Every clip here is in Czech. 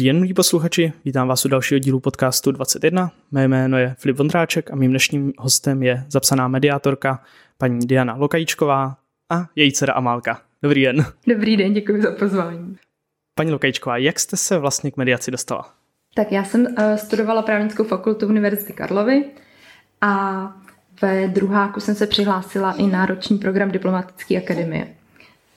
Dobrý den, milí posluchači, vítám vás u dalšího dílu podcastu 21. Mé jméno je Filip Vondráček a mým dnešním hostem je zapsaná mediátorka paní Diana Lokajíčková a její dcera Amálka. Dobrý den. Dobrý den, děkuji za pozvání. Paní Lokajíčková, jak jste se vlastně k mediaci dostala? Tak já jsem uh, studovala právnickou fakultu Univerzity Karlovy a ve druháku jsem se přihlásila i na roční program diplomatické akademie.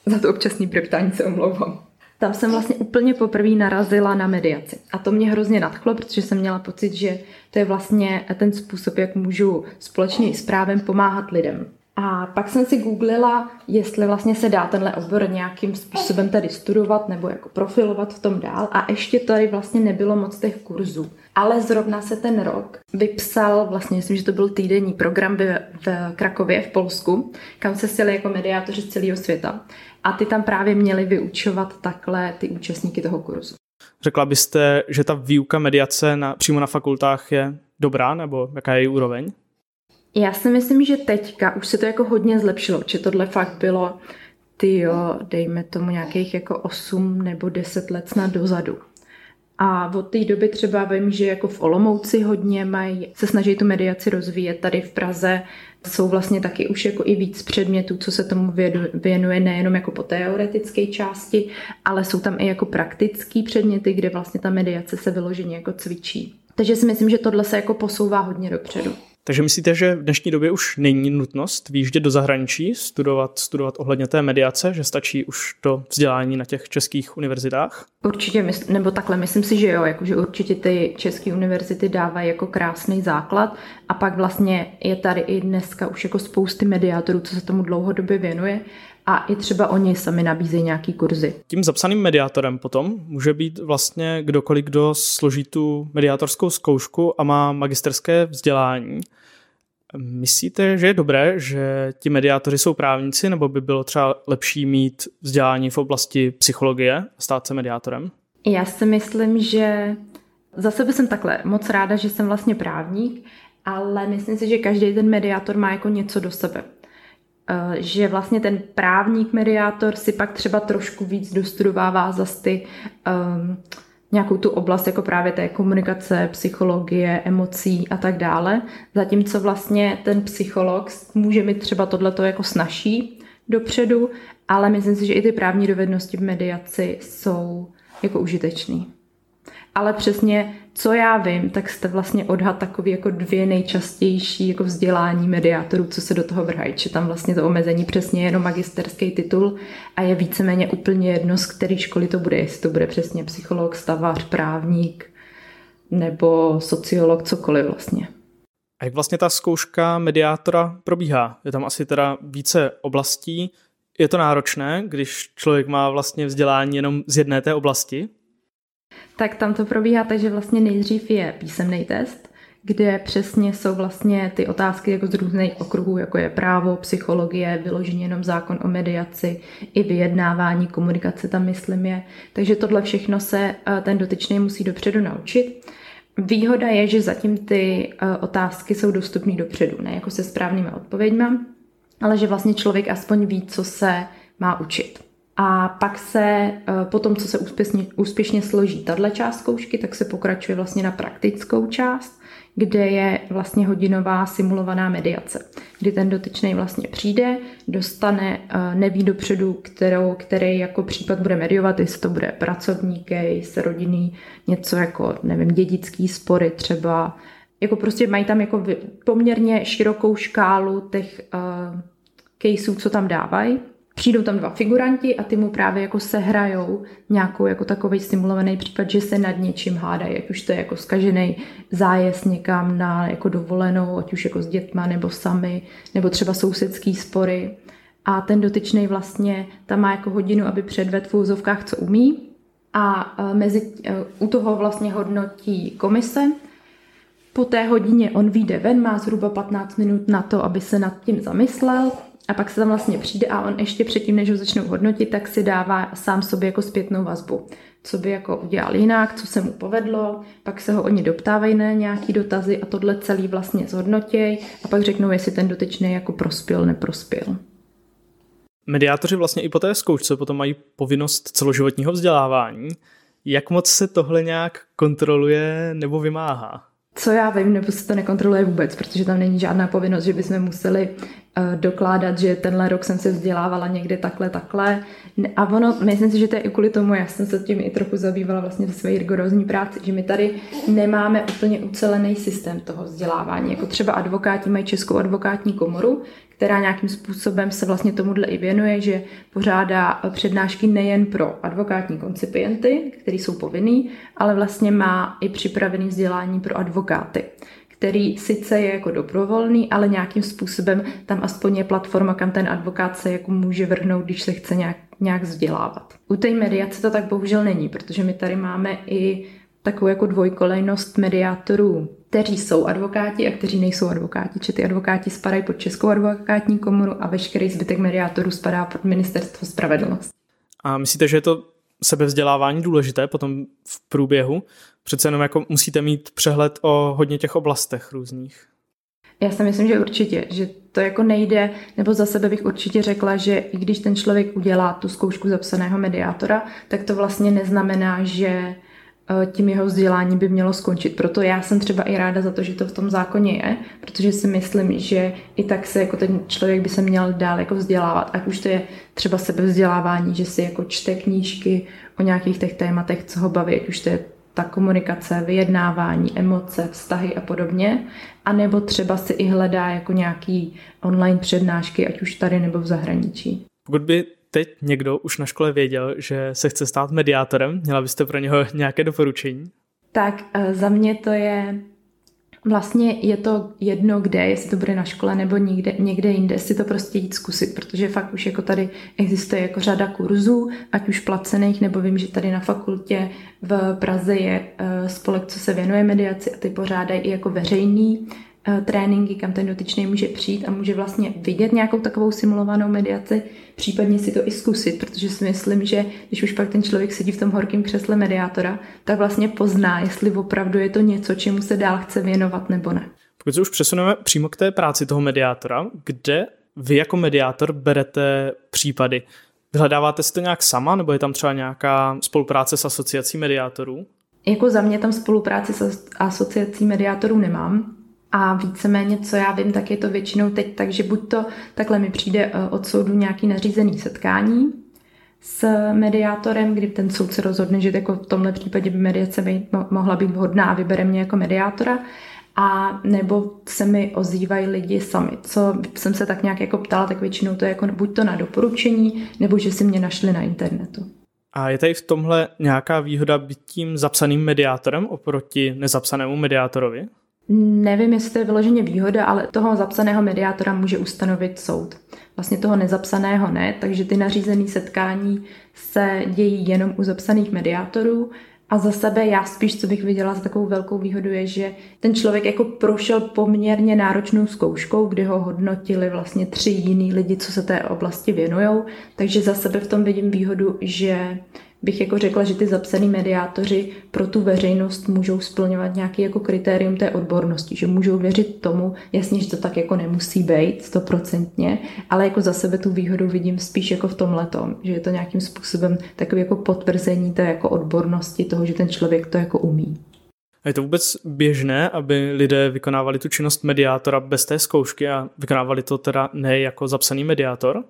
Za to občasný preptání se omlouvám. Tam jsem vlastně úplně poprvé narazila na mediaci. A to mě hrozně nadchlo, protože jsem měla pocit, že to je vlastně ten způsob, jak můžu společně s právem pomáhat lidem. A pak jsem si googlila, jestli vlastně se dá tenhle obor nějakým způsobem tady studovat nebo jako profilovat v tom dál. A ještě tady vlastně nebylo moc těch kurzů. Ale zrovna se ten rok vypsal, vlastně myslím, že to byl týdenní program v, v Krakově v Polsku, kam se sjeli jako mediátoři z celého světa. A ty tam právě měli vyučovat takhle ty účastníky toho kurzu. Řekla byste, že ta výuka mediace na, přímo na fakultách je dobrá, nebo jaká je její úroveň? Já si myslím, že teďka už se to jako hodně zlepšilo, že tohle fakt bylo ty jo, dejme tomu nějakých jako 8 nebo 10 let snad dozadu. A od té doby třeba vím, že jako v Olomouci hodně mají, se snaží tu mediaci rozvíjet. Tady v Praze jsou vlastně taky už jako i víc předmětů, co se tomu věnuje nejenom jako po teoretické části, ale jsou tam i jako praktické předměty, kde vlastně ta mediace se vyloženě jako cvičí. Takže si myslím, že tohle se jako posouvá hodně dopředu. Takže myslíte, že v dnešní době už není nutnost výjíždět do zahraničí, studovat, studovat ohledně té mediace, že stačí už to vzdělání na těch českých univerzitách? Určitě, nebo takhle, myslím si, že jo, jakože určitě ty české univerzity dávají jako krásný základ a pak vlastně je tady i dneska už jako spousty mediátorů, co se tomu dlouhodobě věnuje a i třeba oni sami nabízejí nějaký kurzy. Tím zapsaným mediátorem potom může být vlastně kdokoliv, kdo složí tu mediátorskou zkoušku a má magisterské vzdělání. Myslíte, že je dobré, že ti mediátoři jsou právníci, nebo by bylo třeba lepší mít vzdělání v oblasti psychologie a stát se mediátorem? Já si myslím, že za sebe jsem takhle moc ráda, že jsem vlastně právník, ale myslím si, že každý ten mediátor má jako něco do sebe. Eh, že vlastně ten právník mediátor si pak třeba trošku víc dostudovává zase ty um, nějakou tu oblast jako právě té komunikace, psychologie, emocí a tak dále. Zatímco vlastně ten psycholog může mít třeba tohleto jako snažší dopředu, ale myslím si, že i ty právní dovednosti v mediaci jsou jako užitečný. Ale přesně, co já vím, tak jste vlastně odhad takový jako dvě nejčastější jako vzdělání mediátorů, co se do toho vrhají. Či tam vlastně to omezení přesně jenom magisterský titul a je víceméně úplně jedno, z které školy to bude, jestli to bude přesně psycholog, stavař, právník nebo sociolog, cokoliv vlastně. A jak vlastně ta zkouška mediátora probíhá? Je tam asi teda více oblastí. Je to náročné, když člověk má vlastně vzdělání jenom z jedné té oblasti? Tak tam to probíhá tak, že vlastně nejdřív je písemný test, kde přesně jsou vlastně ty otázky jako z různých okruhů, jako je právo, psychologie, vyloženě jenom zákon o mediaci, i vyjednávání, komunikace tam myslím je. Takže tohle všechno se eh, ten dotyčný musí dopředu naučit. Výhoda je, že zatím ty eh, otázky jsou dostupné dopředu, ne jako se správnými odpověďmi, ale že vlastně člověk aspoň ví, co se má učit. A pak se eh, po tom, co se úspěšně, úspěšně složí tahle část zkoušky, tak se pokračuje vlastně na praktickou část, kde je vlastně hodinová simulovaná mediace, kdy ten dotyčný vlastně přijde, dostane, eh, neví dopředu, kterou, který jako případ bude mediovat, jestli to bude pracovní case, rodinný, něco jako, nevím, dědický spory třeba, jako prostě mají tam jako poměrně širokou škálu těch uh, caseů, co tam dávají Přijdou tam dva figuranti a ty mu právě jako sehrajou nějakou jako takový simulovaný případ, že se nad něčím hádají, ať už to je jako skažený zájezd někam na jako dovolenou, ať už jako s dětma nebo sami, nebo třeba sousedský spory. A ten dotyčný vlastně tam má jako hodinu, aby předvedl v úzovkách, co umí. A e, mezi, e, u toho vlastně hodnotí komise. Po té hodině on vyjde ven, má zhruba 15 minut na to, aby se nad tím zamyslel, a pak se tam vlastně přijde a on ještě předtím, než ho začnou hodnotit, tak si dává sám sobě jako zpětnou vazbu. Co by jako udělal jinak, co se mu povedlo, pak se ho oni doptávají na nějaký dotazy a tohle celý vlastně zhodnotěj a pak řeknou, jestli ten dotyčný jako prospěl, neprospěl. Mediátoři vlastně i po té zkoušce potom mají povinnost celoživotního vzdělávání. Jak moc se tohle nějak kontroluje nebo vymáhá? Co já vím, nebo se to nekontroluje vůbec, protože tam není žádná povinnost, že bychom museli uh, dokládat, že tenhle rok jsem se vzdělávala někde takhle, takhle. A ono, myslím si, že to je i kvůli tomu, já jsem se tím i trochu zabývala vlastně ve své rigorózní práci, že my tady nemáme úplně ucelený systém toho vzdělávání. Jako třeba advokáti mají Českou advokátní komoru, která nějakým způsobem se vlastně tomuhle i věnuje, že pořádá přednášky nejen pro advokátní koncipienty, kteří jsou povinný, ale vlastně má i připravený vzdělání pro advokáty který sice je jako dobrovolný, ale nějakým způsobem tam aspoň je platforma, kam ten advokát se jako může vrhnout, když se chce nějak, nějak vzdělávat. U té mediace to tak bohužel není, protože my tady máme i takovou jako dvojkolejnost mediátorů, kteří jsou advokáti a kteří nejsou advokáti. Či ty advokáti spadají pod Českou advokátní komoru a veškerý zbytek mediátorů spadá pod Ministerstvo spravedlnosti. A myslíte, že je to sebevzdělávání důležité potom v průběhu? Přece jenom jako musíte mít přehled o hodně těch oblastech různých. Já si myslím, že určitě, že to jako nejde, nebo za sebe bych určitě řekla, že i když ten člověk udělá tu zkoušku zapsaného mediátora, tak to vlastně neznamená, že tím jeho vzdělání by mělo skončit. Proto já jsem třeba i ráda za to, že to v tom zákoně je, protože si myslím, že i tak se jako ten člověk by se měl dál jako vzdělávat, ať už to je třeba sebevzdělávání, že si jako čte knížky o nějakých těch tématech, co ho baví, ať už to je ta komunikace, vyjednávání, emoce, vztahy a podobně, a nebo třeba si i hledá jako nějaký online přednášky, ať už tady nebo v zahraničí. Pokud by teď někdo už na škole věděl, že se chce stát mediátorem, měla byste pro něho nějaké doporučení? Tak eh, za mě to je vlastně je to jedno kde, jestli to bude na škole nebo někde, někde jinde, si to prostě jít zkusit, protože fakt už jako tady existuje jako řada kurzů, ať už placených, nebo vím, že tady na fakultě v Praze je eh, spolek, co se věnuje mediaci a ty pořádají i jako veřejný tréninky, kam ten dotyčný může přijít a může vlastně vidět nějakou takovou simulovanou mediaci, případně si to i zkusit, protože si myslím, že když už pak ten člověk sedí v tom horkém křesle mediátora, tak vlastně pozná, jestli opravdu je to něco, čemu se dál chce věnovat nebo ne. Pokud se už přesuneme přímo k té práci toho mediátora, kde vy jako mediátor berete případy? Vyhledáváte si to nějak sama, nebo je tam třeba nějaká spolupráce s asociací mediátorů? Jako za mě tam spolupráci s asociací mediátorů nemám. A víceméně, co já vím, tak je to většinou teď tak, že buď to takhle mi přijde eh, od soudu nějaký nařízený setkání s mediátorem, kdy ten soud se rozhodne, že jako v tomhle případě by mediace být, mohla být vhodná a vybere mě jako mediátora, a nebo se mi ozývají lidi sami. Co jsem se tak nějak jako ptala, tak většinou to je jako buď to na doporučení, nebo že si mě našli na internetu. A je tady v tomhle nějaká výhoda být tím zapsaným mediátorem oproti nezapsanému mediátorovi? Nevím, jestli to je vyloženě výhoda, ale toho zapsaného mediátora může ustanovit soud. Vlastně toho nezapsaného ne, takže ty nařízené setkání se dějí jenom u zapsaných mediátorů. A za sebe já spíš, co bych viděla za takovou velkou výhodu, je, že ten člověk jako prošel poměrně náročnou zkouškou, kdy ho hodnotili vlastně tři jiný lidi, co se té oblasti věnují. Takže za sebe v tom vidím výhodu, že bych jako řekla, že ty zapsaný mediátoři pro tu veřejnost můžou splňovat nějaký jako kritérium té odbornosti, že můžou věřit tomu, jasně, že to tak jako nemusí být stoprocentně, ale jako za sebe tu výhodu vidím spíš jako v tom letom, že je to nějakým způsobem takový jako potvrzení té jako odbornosti toho, že ten člověk to jako umí. A je to vůbec běžné, aby lidé vykonávali tu činnost mediátora bez té zkoušky a vykonávali to teda ne jako zapsaný mediátor?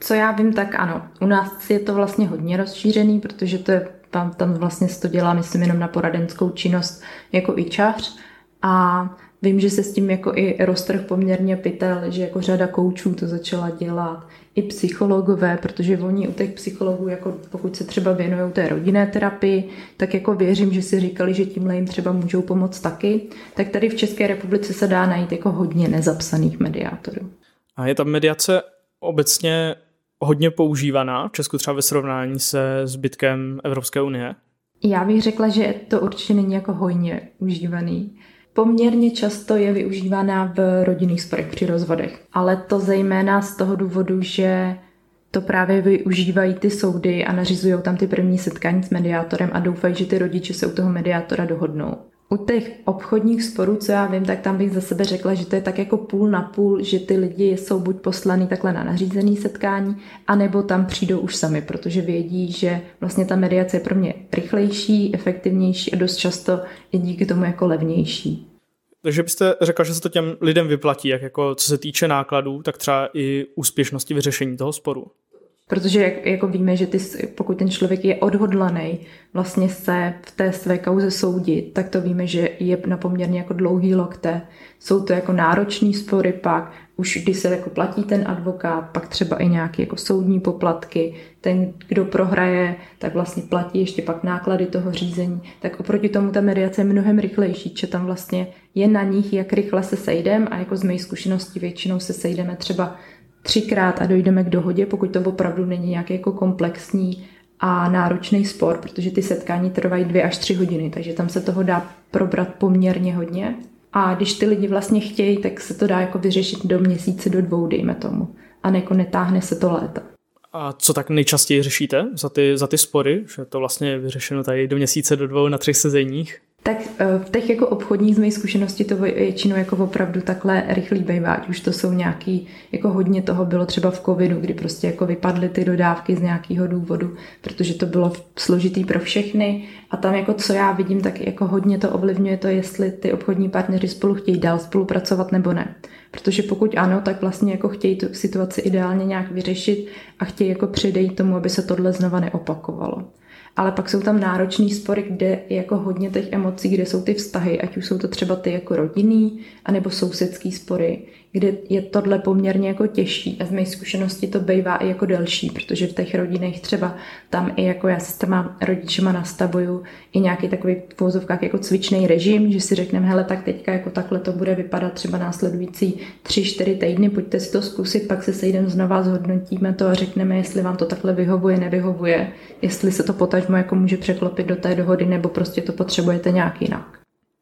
Co já vím, tak ano. U nás je to vlastně hodně rozšířený, protože to je, tam, tam vlastně se to dělá, myslím, jenom na poradenskou činnost jako i čař. A vím, že se s tím jako i roztrh poměrně pytel, že jako řada koučů to začala dělat, i psychologové, protože oni u těch psychologů, jako pokud se třeba věnují té rodinné terapii, tak jako věřím, že si říkali, že tímhle jim třeba můžou pomoct taky. Tak tady v České republice se dá najít jako hodně nezapsaných mediátorů. A je ta mediace obecně hodně používaná v Česku třeba ve srovnání se zbytkem Evropské unie? Já bych řekla, že to určitě není jako hojně užívaný. Poměrně často je využívaná v rodinných sporech při rozvodech, ale to zejména z toho důvodu, že to právě využívají ty soudy a nařizují tam ty první setkání s mediátorem a doufají, že ty rodiče se u toho mediátora dohodnou. U těch obchodních sporů, co já vím, tak tam bych za sebe řekla, že to je tak jako půl na půl, že ty lidi jsou buď poslaný takhle na nařízený setkání, anebo tam přijdou už sami, protože vědí, že vlastně ta mediace je pro mě rychlejší, efektivnější a dost často je díky tomu jako levnější. Takže byste řekla, že se to těm lidem vyplatí, jak jako co se týče nákladů, tak třeba i úspěšnosti vyřešení toho sporu. Protože jak, jako víme, že ty, pokud ten člověk je odhodlaný vlastně se v té své kauze soudit, tak to víme, že je na poměrně jako dlouhý lokte. Jsou to jako náročný spory pak, už když se jako platí ten advokát, pak třeba i nějaké jako soudní poplatky, ten, kdo prohraje, tak vlastně platí ještě pak náklady toho řízení, tak oproti tomu ta mediace je mnohem rychlejší, že tam vlastně je na nich, jak rychle se sejdeme a jako z mé zkušenosti většinou se sejdeme třeba třikrát a dojdeme k dohodě, pokud to opravdu není nějaký jako komplexní a náročný spor, protože ty setkání trvají dvě až tři hodiny, takže tam se toho dá probrat poměrně hodně. A když ty lidi vlastně chtějí, tak se to dá jako vyřešit do měsíce, do dvou, dejme tomu. A jako netáhne se to léta. A co tak nejčastěji řešíte za ty, za ty spory? Že to vlastně je vyřešeno tady do měsíce, do dvou na třech sezeních? Tak eh, v těch jako obchodních z mé zkušenosti to většinou jako opravdu takhle rychlý bývá, už to jsou nějaký, jako hodně toho bylo třeba v covidu, kdy prostě jako vypadly ty dodávky z nějakého důvodu, protože to bylo složitý pro všechny a tam jako co já vidím, tak jako hodně to ovlivňuje to, jestli ty obchodní partneři spolu chtějí dál spolupracovat nebo ne. Protože pokud ano, tak vlastně jako chtějí tu situaci ideálně nějak vyřešit a chtějí jako předejít tomu, aby se tohle znova neopakovalo ale pak jsou tam náročný spory, kde je jako hodně těch emocí, kde jsou ty vztahy, ať už jsou to třeba ty jako rodinný, anebo sousedský spory, kde je tohle poměrně jako těžší a z mé zkušenosti to bývá i jako delší, protože v těch rodinách třeba tam i jako já si s těma rodičema nastavuju i nějaký takový v vozovkách jako cvičný režim, že si řekneme, hele, tak teďka jako takhle to bude vypadat třeba následující tři, čtyři týdny, pojďte si to zkusit, pak se sejdeme znova, zhodnotíme to a řekneme, jestli vám to takhle vyhovuje, nevyhovuje, jestli se to potažmo jako může překlopit do té dohody, nebo prostě to potřebujete nějak jinak.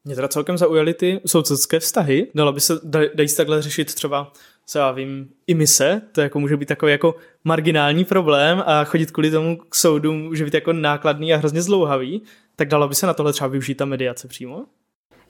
Mě teda celkem zaujaly ty sousedské vztahy. Dalo by se, dají se takhle řešit třeba, co já vím, i mise, to jako může být takový jako marginální problém a chodit kvůli tomu k soudu může být jako nákladný a hrozně zlouhavý, tak dalo by se na tohle třeba využít ta mediace přímo?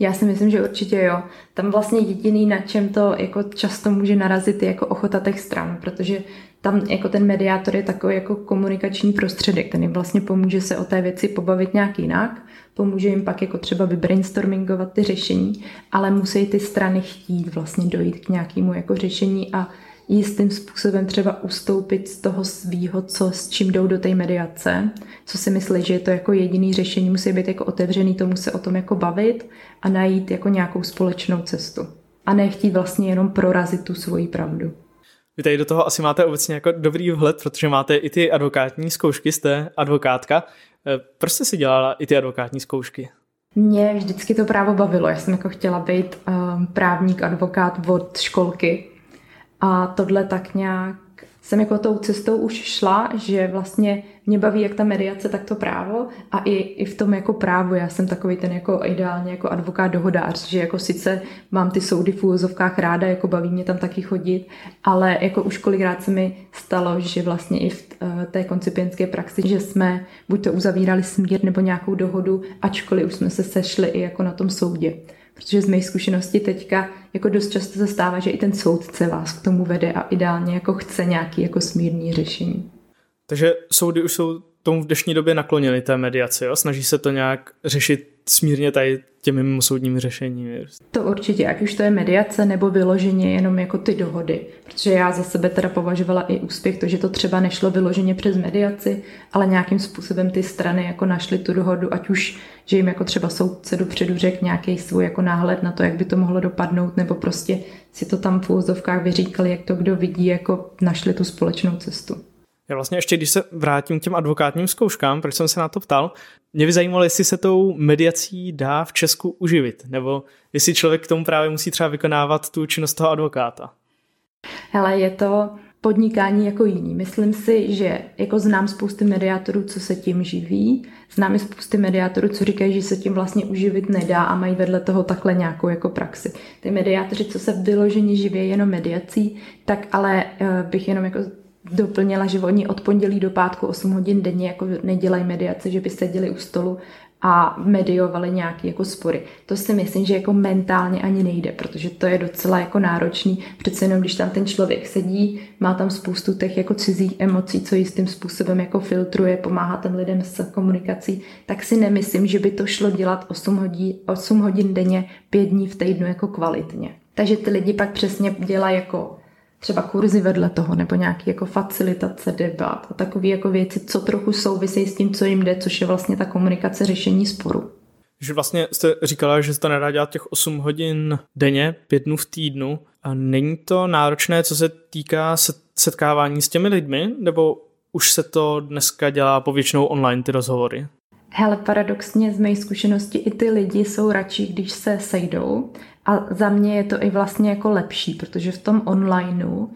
Já si myslím, že určitě jo. Tam vlastně jediný, na čem to jako často může narazit, je jako ochota těch stran, protože tam jako ten mediátor je takový jako komunikační prostředek, ten jim vlastně pomůže se o té věci pobavit nějak jinak, pomůže jim pak jako třeba vybrainstormingovat ty řešení, ale musí ty strany chtít vlastně dojít k nějakému jako řešení a jistým způsobem třeba ustoupit z toho svýho, co s čím jdou do té mediace, co si myslí, že je to jako jediný řešení, musí být jako otevřený tomu se o tom jako bavit a najít jako nějakou společnou cestu. A nechtít vlastně jenom prorazit tu svoji pravdu. Vy tady do toho asi máte obecně jako dobrý vhled, protože máte i ty advokátní zkoušky, jste advokátka. Eh, proč jste si dělala i ty advokátní zkoušky? Mě vždycky to právo bavilo. Já jsem jako chtěla být um, právník, advokát od školky. A tohle tak nějak jsem jako tou cestou už šla, že vlastně mě baví jak ta mediace, tak to právo a i, i v tom jako právu. Já jsem takový ten jako ideálně jako advokát dohodář, že jako sice mám ty soudy v úvozovkách ráda, jako baví mě tam taky chodit, ale jako už kolikrát se mi stalo, že vlastně i v uh, té koncipientské praxi, že jsme buď to uzavírali smír nebo nějakou dohodu, ačkoliv už jsme se sešli i jako na tom soudě. Protože z mé zkušenosti teďka jako dost často se stává, že i ten soudce vás k tomu vede a ideálně jako chce nějaký jako smírný řešení. Takže soudy už jsou tomu v dnešní době nakloněny té mediaci, jo? Snaží se to nějak řešit smírně tady těmi mimosoudními řešeními. To určitě, ať už to je mediace nebo vyloženě jenom jako ty dohody. Protože já za sebe teda považovala i úspěch to, že to třeba nešlo vyloženě přes mediaci, ale nějakým způsobem ty strany jako našly tu dohodu, ať už, že jim jako třeba soudce dopředu řekl nějaký svůj jako náhled na to, jak by to mohlo dopadnout, nebo prostě si to tam v úzdovkách vyříkali, jak to kdo vidí, jako našli tu společnou cestu. Já vlastně ještě, když se vrátím k těm advokátním zkouškám, proč jsem se na to ptal, mě by zajímalo, jestli se tou mediací dá v Česku uživit, nebo jestli člověk k tomu právě musí třeba vykonávat tu činnost toho advokáta. Hele, je to podnikání jako jiný. Myslím si, že jako znám spousty mediátorů, co se tím živí, znám i spousty mediátorů, co říkají, že se tím vlastně uživit nedá a mají vedle toho takhle nějakou jako praxi. Ty mediátoři, co se vyloženě živí jenom mediací, tak ale eh, bych jenom jako doplnila, že oni od pondělí do pátku 8 hodin denně jako nedělají mediace, že by seděli u stolu a mediovali nějaké jako spory. To si myslím, že jako mentálně ani nejde, protože to je docela jako náročný. Přece jenom, když tam ten člověk sedí, má tam spoustu těch jako cizích emocí, co jistým způsobem jako filtruje, pomáhá ten lidem s komunikací, tak si nemyslím, že by to šlo dělat 8 hodin, 8 hodin denně, 5 dní v týdnu jako kvalitně. Takže ty lidi pak přesně dělají jako třeba kurzy vedle toho, nebo nějaký jako facilitace debat a takové jako věci, co trochu souvisejí s tím, co jim jde, což je vlastně ta komunikace řešení sporu. Že vlastně jste říkala, že se to nedá dělat těch 8 hodin denně, 5 dnů v týdnu. A není to náročné, co se týká setkávání s těmi lidmi, nebo už se to dneska dělá povětšinou online, ty rozhovory? Hele, paradoxně z mé zkušenosti i ty lidi jsou radši, když se sejdou a za mě je to i vlastně jako lepší, protože v tom onlineu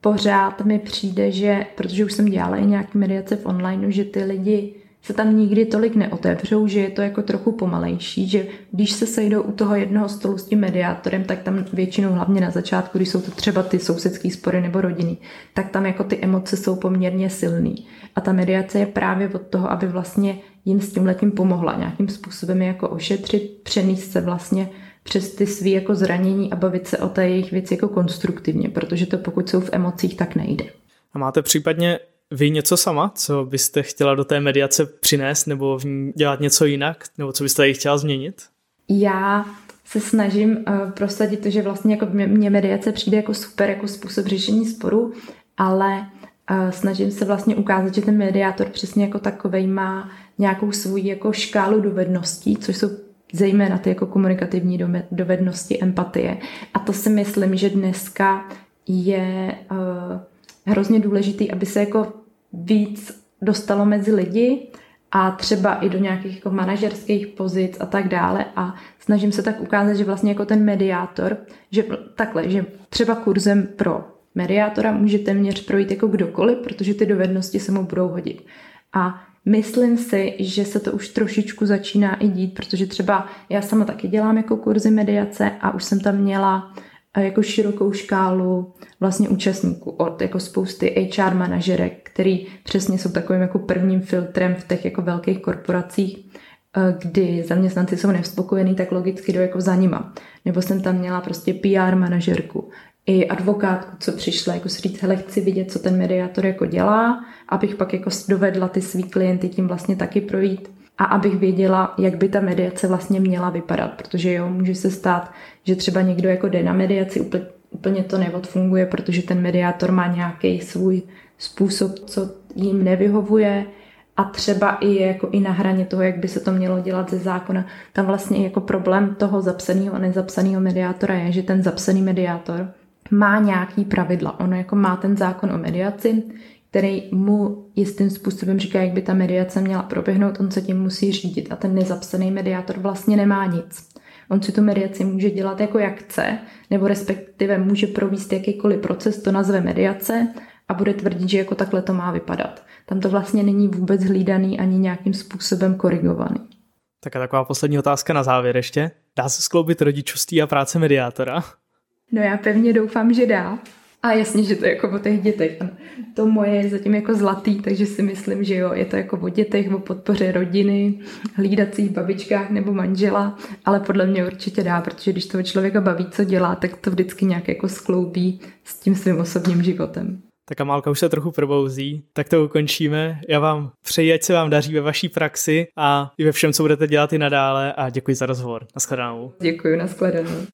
pořád mi přijde, že, protože už jsem dělala i nějaké mediace v onlineu, že ty lidi se tam nikdy tolik neotevřou, že je to jako trochu pomalejší, že když se sejdou u toho jednoho stolu s tím mediátorem, tak tam většinou hlavně na začátku, když jsou to třeba ty sousedské spory nebo rodiny, tak tam jako ty emoce jsou poměrně silný. A ta mediace je právě od toho, aby vlastně jim s tím letím pomohla nějakým způsobem jako ošetřit, přenést se vlastně přes ty svý jako zranění a bavit se o té jejich věci jako konstruktivně, protože to pokud jsou v emocích, tak nejde. A máte případně vy něco sama, co byste chtěla do té mediace přinést nebo v ní dělat něco jinak, nebo co byste jí chtěla změnit? Já se snažím uh, prosadit to, že vlastně jako mě mediace přijde jako super jako způsob řešení sporu, ale uh, snažím se vlastně ukázat, že ten mediátor přesně jako takovej má nějakou svou jako škálu dovedností, což jsou zejména ty jako komunikativní dovednosti, empatie. A to si myslím, že dneska je uh, hrozně důležitý, aby se jako víc dostalo mezi lidi a třeba i do nějakých jako manažerských pozic a tak dále a snažím se tak ukázat, že vlastně jako ten mediátor, že takhle, že třeba kurzem pro mediátora může téměř projít jako kdokoliv, protože ty dovednosti se mu budou hodit. A Myslím si, že se to už trošičku začíná i dít, protože třeba já sama taky dělám jako kurzy mediace a už jsem tam měla eh, jako širokou škálu vlastně účastníků od jako spousty HR manažerek, který přesně jsou takovým jako prvním filtrem v těch jako velkých korporacích, eh, kdy zaměstnanci jsou nespokojení, tak logicky jdou jako za nima. Nebo jsem tam měla prostě PR manažerku, i advokátku, co přišla, jako si říct, hele, chci vidět, co ten mediátor jako dělá, abych pak jako dovedla ty svý klienty tím vlastně taky projít a abych věděla, jak by ta mediace vlastně měla vypadat, protože jo, může se stát, že třeba někdo jako jde na mediaci, úplně, to neodfunguje, protože ten mediátor má nějaký svůj způsob, co jim nevyhovuje, a třeba i jako i na hraně toho, jak by se to mělo dělat ze zákona. Tam vlastně jako problém toho zapsaného a nezapsaného mediátora je, že ten zapsaný mediátor má nějaký pravidla. Ono jako má ten zákon o mediaci, který mu jistým způsobem říká, jak by ta mediace měla proběhnout, on se tím musí řídit a ten nezapsaný mediátor vlastně nemá nic. On si tu mediaci může dělat jako jak chce, nebo respektive může províst jakýkoliv proces, to nazve mediace a bude tvrdit, že jako takhle to má vypadat. Tam to vlastně není vůbec hlídaný ani nějakým způsobem korigovaný. Tak a taková poslední otázka na závěr ještě. Dá se skloubit rodičovství a práce mediátora? No já pevně doufám, že dá. A jasně, že to je jako o těch dětech. To moje je zatím jako zlatý, takže si myslím, že jo, je to jako o dětech, o podpoře rodiny, hlídacích babičkách nebo manžela, ale podle mě určitě dá, protože když toho člověka baví, co dělá, tak to vždycky nějak jako skloubí s tím svým osobním životem. Tak Amálka už se trochu probouzí, tak to ukončíme. Já vám přeji, ať se vám daří ve vaší praxi a i ve všem, co budete dělat i nadále a děkuji za rozhovor. Naschledanou. Děkuji, naschledanou.